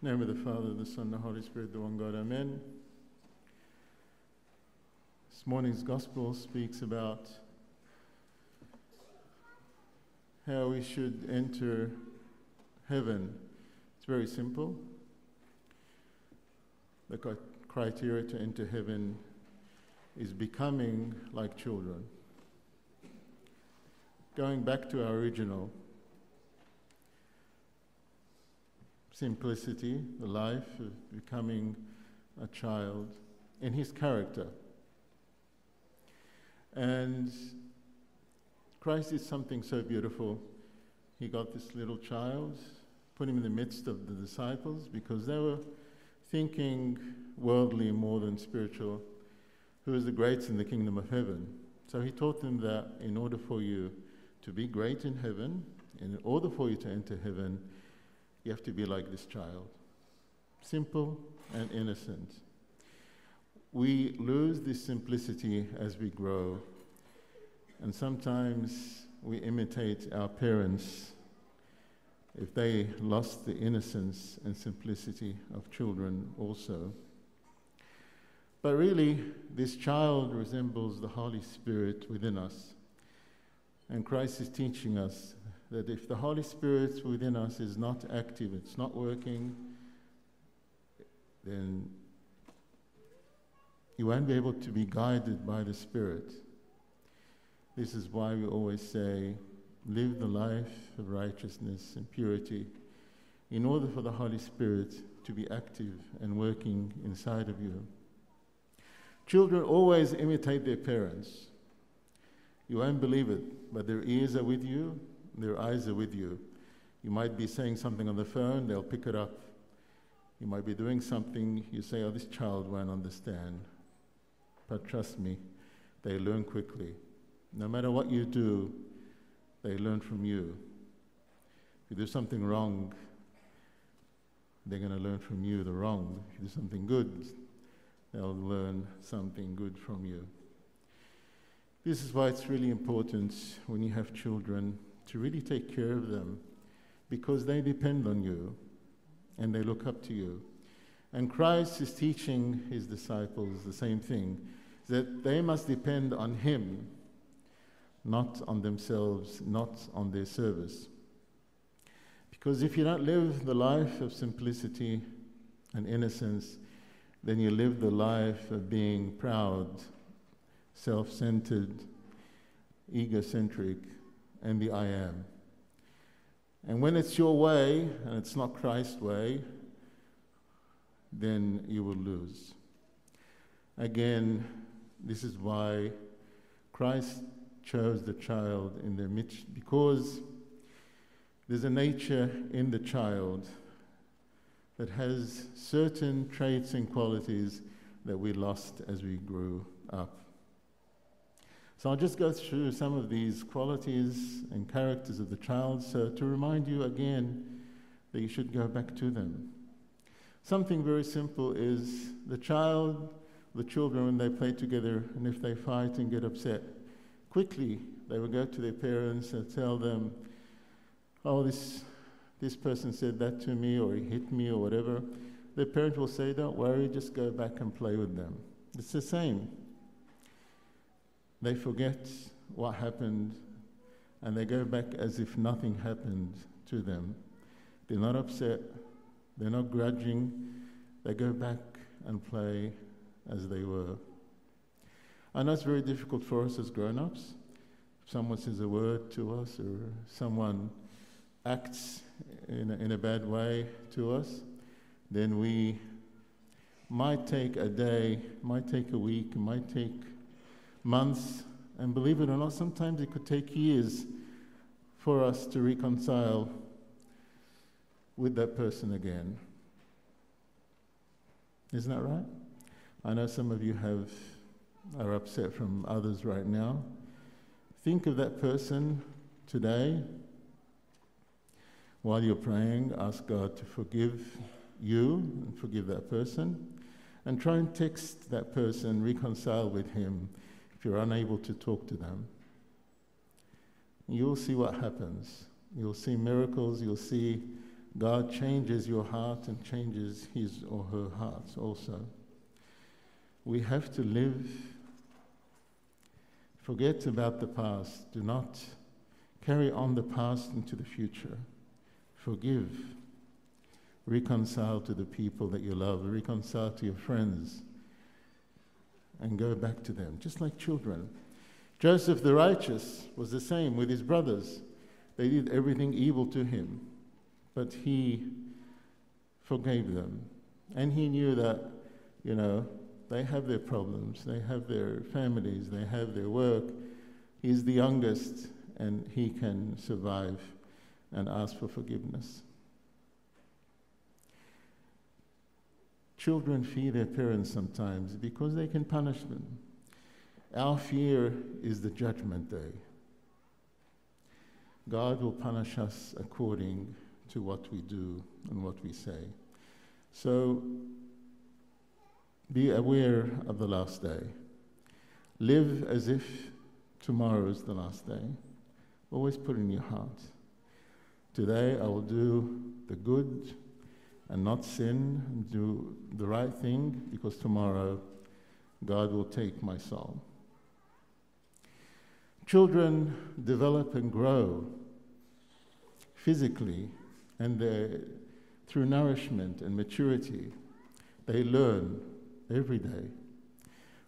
name of the Father, the Son, the Holy Spirit, the one God, Amen. This morning's Gospel speaks about how we should enter heaven. It's very simple. The criteria to enter heaven is becoming like children. Going back to our original simplicity, the life of becoming a child in his character. And Christ did something so beautiful. He got this little child, put him in the midst of the disciples because they were thinking worldly more than spiritual. Who is the greatest in the kingdom of heaven? So he taught them that in order for you to be great in heaven, in order for you to enter heaven, you have to be like this child simple and innocent. We lose this simplicity as we grow, and sometimes we imitate our parents if they lost the innocence and simplicity of children also. But really, this child resembles the Holy Spirit within us. And Christ is teaching us that if the Holy Spirit within us is not active, it's not working, then you won't be able to be guided by the Spirit. This is why we always say, live the life of righteousness and purity in order for the Holy Spirit to be active and working inside of you. Children always imitate their parents. You won't believe it, but their ears are with you, their eyes are with you. You might be saying something on the phone, they'll pick it up. You might be doing something, you say, Oh, this child won't understand. But trust me, they learn quickly. No matter what you do, they learn from you. If you do something wrong, they're going to learn from you the wrong. If you do something good, they'll learn something good from you. This is why it's really important when you have children to really take care of them because they depend on you and they look up to you. And Christ is teaching his disciples the same thing that they must depend on him, not on themselves, not on their service. Because if you don't live the life of simplicity and innocence, then you live the life of being proud, self centered, egocentric, and the I am. And when it's your way and it's not Christ's way, then you will lose. Again, this is why Christ chose the child in their midst, because there's a nature in the child that has certain traits and qualities that we lost as we grew up. So I'll just go through some of these qualities and characters of the child so to remind you again that you should go back to them. Something very simple is the child, the children, when they play together and if they fight and get upset, quickly they will go to their parents and tell them, Oh, this, this person said that to me, or he hit me, or whatever. Their parent will say, Don't worry, just go back and play with them. It's the same. They forget what happened and they go back as if nothing happened to them. They're not upset, they're not grudging, they go back and play as they were. I know it's very difficult for us as grown ups. If someone says a word to us or someone acts in a, in a bad way to us, then we might take a day, might take a week, might take months, and believe it or not, sometimes it could take years for us to reconcile with that person again. Isn't that right? I know some of you have are upset from others right now. Think of that person today. While you're praying, ask God to forgive you and forgive that person. And try and text that person, reconcile with him if you're unable to talk to them, you'll see what happens. You'll see miracles, you'll see God changes your heart and changes his or her heart also. We have to live. Forget about the past. Do not carry on the past into the future. Forgive. Reconcile to the people that you love. Reconcile to your friends. And go back to them, just like children. Joseph the righteous was the same with his brothers. They did everything evil to him, but he forgave them. And he knew that, you know, they have their problems, they have their families, they have their work. He's the youngest, and he can survive and ask for forgiveness. Children fear their parents sometimes because they can punish them. Our fear is the judgment day. God will punish us according to what we do and what we say. So be aware of the last day. Live as if tomorrow is the last day. Always put in your heart today I will do the good and not sin and do the right thing because tomorrow God will take my soul. Children develop and grow physically and through nourishment and maturity. They learn every day.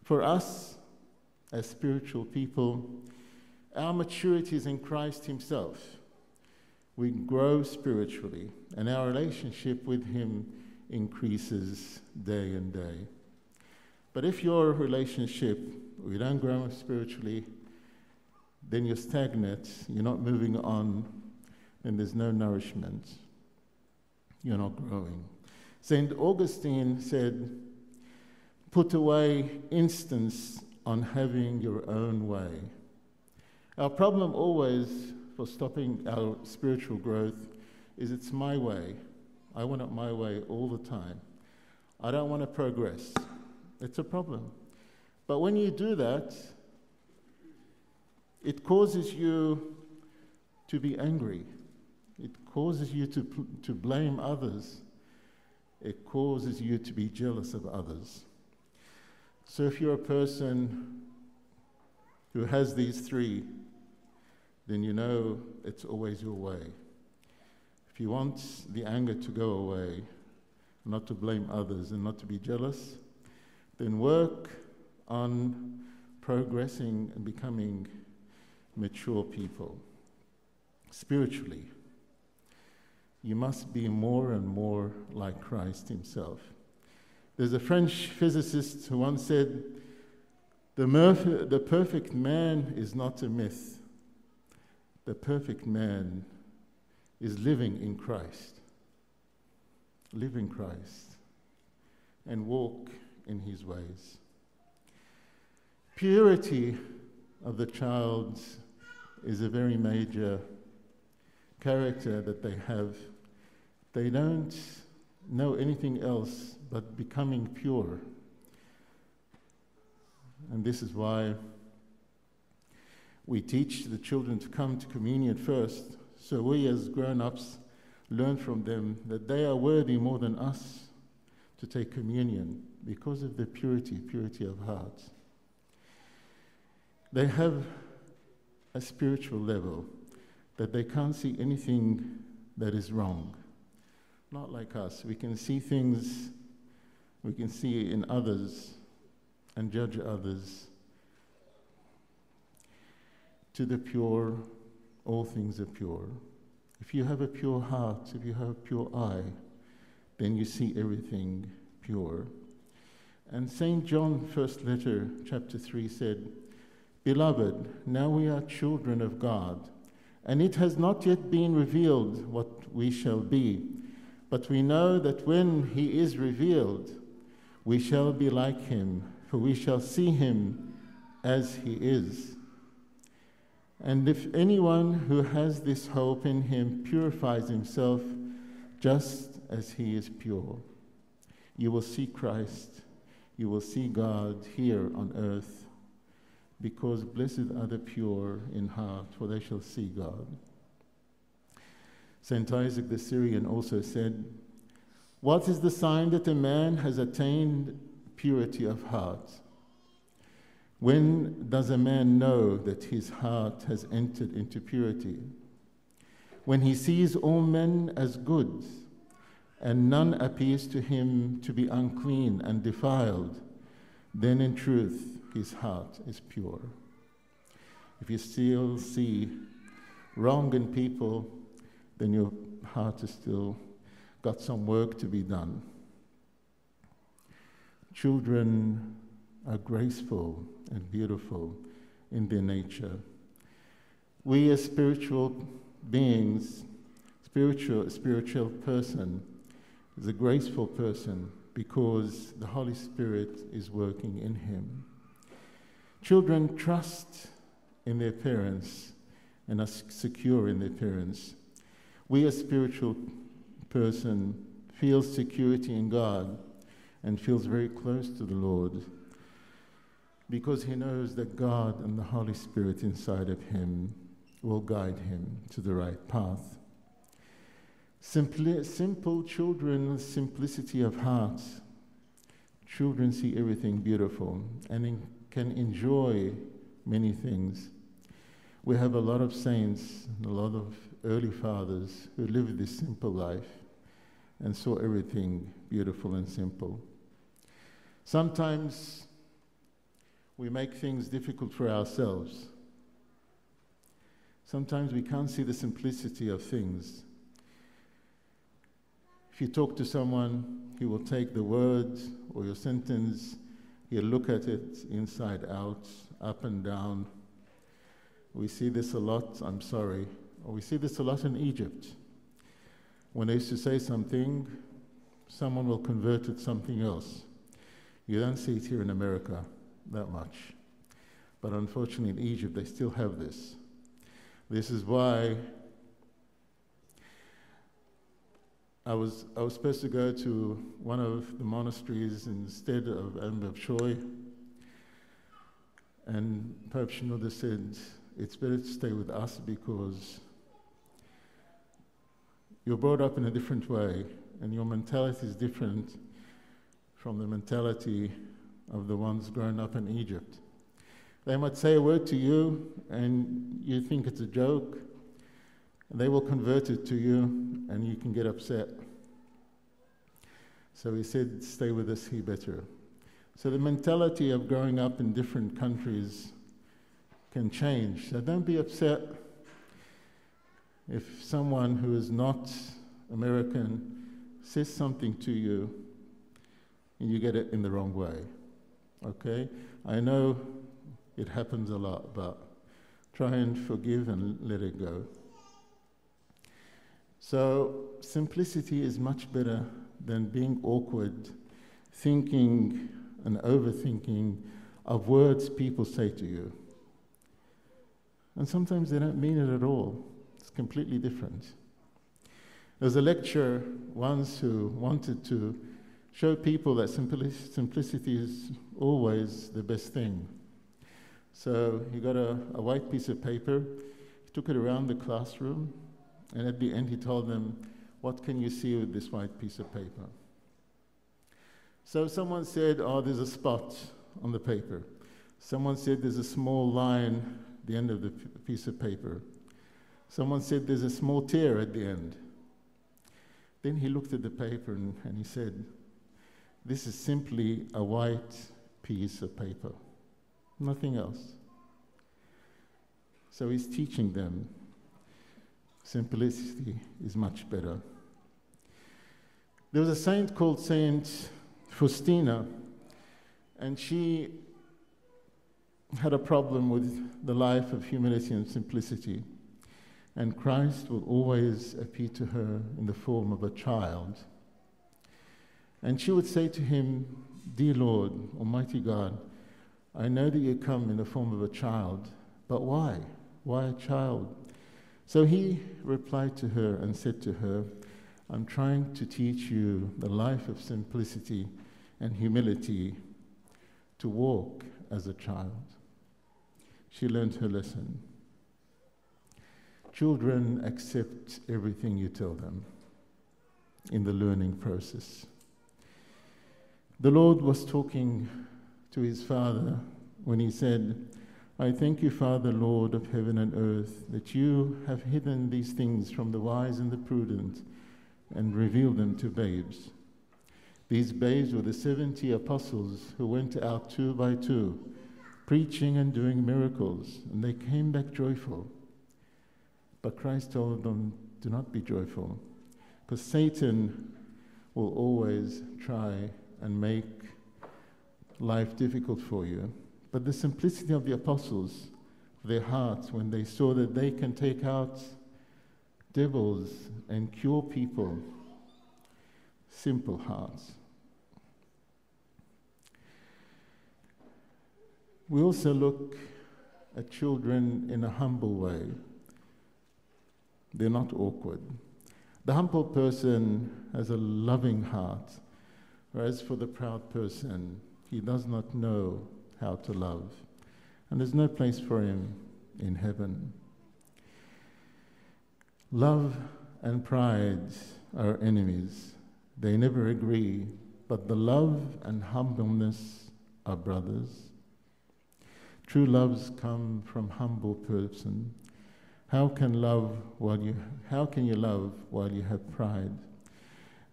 For us, as spiritual people, our maturity is in Christ Himself. We grow spiritually, and our relationship with Him increases day and day. But if your relationship, we don't grow spiritually, then you're stagnant, you're not moving on, and there's no nourishment. You're not growing. St. Augustine said, Put away instance on having your own way. Our problem always for stopping our spiritual growth is it's my way. I want it my way all the time. I don't want to progress. It's a problem. But when you do that, it causes you to be angry. It causes you to, to blame others. It causes you to be jealous of others. So if you're a person who has these three, then you know it's always your way. If you want the anger to go away, not to blame others and not to be jealous, then work on progressing and becoming mature people. Spiritually, you must be more and more like Christ Himself. There's a French physicist who once said, the, the perfect man is not a myth. The perfect man is living in Christ. Live in Christ and walk in his ways. Purity of the child is a very major character that they have. They don't know anything else but becoming pure. And this is why we teach the children to come to communion first, so we as grown ups learn from them that they are worthy more than us to take communion because of their purity, purity of heart. They have a spiritual level that they can't see anything that is wrong. Not like us. We can see things, we can see in others and judge others. To the pure, all things are pure. If you have a pure heart, if you have a pure eye, then you see everything pure. And St. John, first letter, chapter 3, said, Beloved, now we are children of God, and it has not yet been revealed what we shall be. But we know that when he is revealed, we shall be like him, for we shall see him as he is. And if anyone who has this hope in him purifies himself just as he is pure, you will see Christ, you will see God here on earth because blessed are the pure in heart, for they shall see God. St. Isaac the Syrian also said, What is the sign that a man has attained purity of heart? When does a man know that his heart has entered into purity? When he sees all men as good, and none appears to him to be unclean and defiled, then in truth his heart is pure. If you still see wrong in people, then your heart has still got some work to be done. Children are graceful and beautiful in their nature. We as spiritual beings, spiritual spiritual person is a graceful person because the Holy Spirit is working in him. Children trust in their parents and are secure in their parents. We, as spiritual person, feel security in God and feels very close to the Lord because he knows that God and the Holy Spirit inside of him will guide him to the right path. Simpli- simple children, simplicity of heart. Children see everything beautiful and in- can enjoy many things. We have a lot of saints, a lot of early fathers who lived this simple life and saw everything beautiful and simple. Sometimes we make things difficult for ourselves. Sometimes we can't see the simplicity of things. If you talk to someone, he will take the words or your sentence, he'll look at it inside out, up and down. We see this a lot, I'm sorry. We see this a lot in Egypt. When they used to say something, someone will convert it to something else. You don't see it here in America that much. But unfortunately, in Egypt, they still have this. This is why I was, I was supposed to go to one of the monasteries instead of Anba Bishoy. And Pope Shenouda said, it's better to stay with us because you're brought up in a different way and your mentality is different from the mentality of the ones grown up in Egypt. They might say a word to you and you think it's a joke, they will convert it to you and you can get upset. So he said, Stay with us here better. So the mentality of growing up in different countries can change. So don't be upset if someone who is not American says something to you and you get it in the wrong way. Okay? I know it happens a lot, but try and forgive and let it go. So, simplicity is much better than being awkward, thinking and overthinking of words people say to you. And sometimes they don't mean it at all, it's completely different. There was a lecturer once who wanted to show people that simplicity is always the best thing. So he got a, a white piece of paper, he took it around the classroom, and at the end he told them, What can you see with this white piece of paper? So someone said, Oh, there's a spot on the paper. Someone said, There's a small line at the end of the piece of paper. Someone said, There's a small tear at the end. Then he looked at the paper and, and he said, This is simply a white piece of paper nothing else. So he's teaching them simplicity is much better. There was a saint called Saint Faustina, and she had a problem with the life of humility and simplicity. And Christ will always appear to her in the form of a child. And she would say to him, Dear Lord, Almighty God, I know that you come in the form of a child, but why? Why a child? So he replied to her and said to her, I'm trying to teach you the life of simplicity and humility to walk as a child. She learned her lesson. Children accept everything you tell them in the learning process. The Lord was talking to his Father when he said, I thank you, Father, Lord of heaven and earth, that you have hidden these things from the wise and the prudent and revealed them to babes. These babes were the 70 apostles who went out two by two, preaching and doing miracles, and they came back joyful. But Christ told them, Do not be joyful, because Satan will always try and make life difficult for you. But the simplicity of the apostles, their hearts, when they saw that they can take out devils and cure people, simple hearts. We also look at children in a humble way. They're not awkward. The humble person has a loving heart, whereas for the proud person, he does not know how to love. And there's no place for him in heaven. Love and pride are enemies. They never agree, but the love and humbleness are brothers. True loves come from humble person. How can love while you how can you love while you have pride?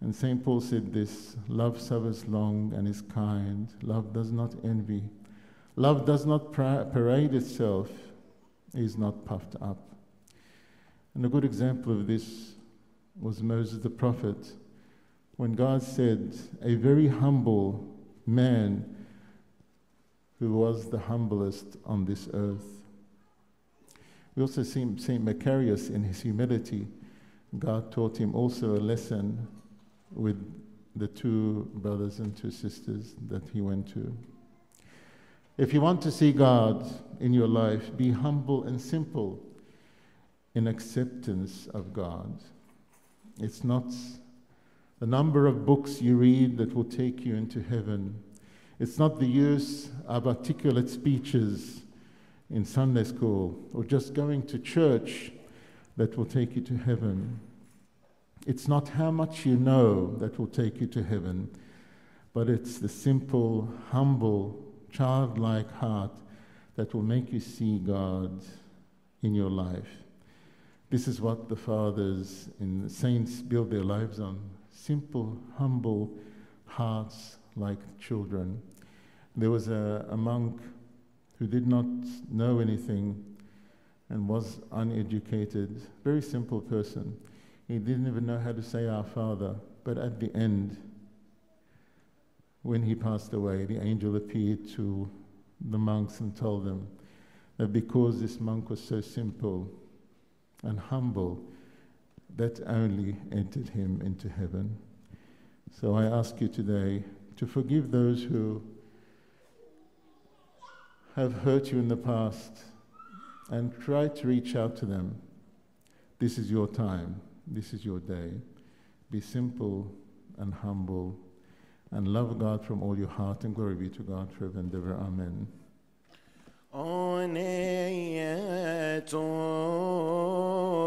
And St. Paul said this love suffers long and is kind. Love does not envy. Love does not parade itself, is not puffed up. And a good example of this was Moses the prophet, when God said, A very humble man who was the humblest on this earth. We also see St. Macarius in his humility. God taught him also a lesson with the two brothers and two sisters that he went to. If you want to see God in your life, be humble and simple in acceptance of God. It's not the number of books you read that will take you into heaven. It's not the use of articulate speeches in Sunday school or just going to church that will take you to heaven. It's not how much you know that will take you to heaven, but it's the simple, humble childlike heart that will make you see God in your life. This is what the fathers and the saints build their lives on simple, humble hearts like children. There was a, a monk who did not know anything and was uneducated, very simple person. He didn't even know how to say Our Father, but at the end, when he passed away, the angel appeared to the monks and told them that because this monk was so simple and humble, that only entered him into heaven. So I ask you today to forgive those who have hurt you in the past and try to reach out to them. This is your time, this is your day. Be simple and humble and love God from all your heart and glory be to God forever and ever. Amen.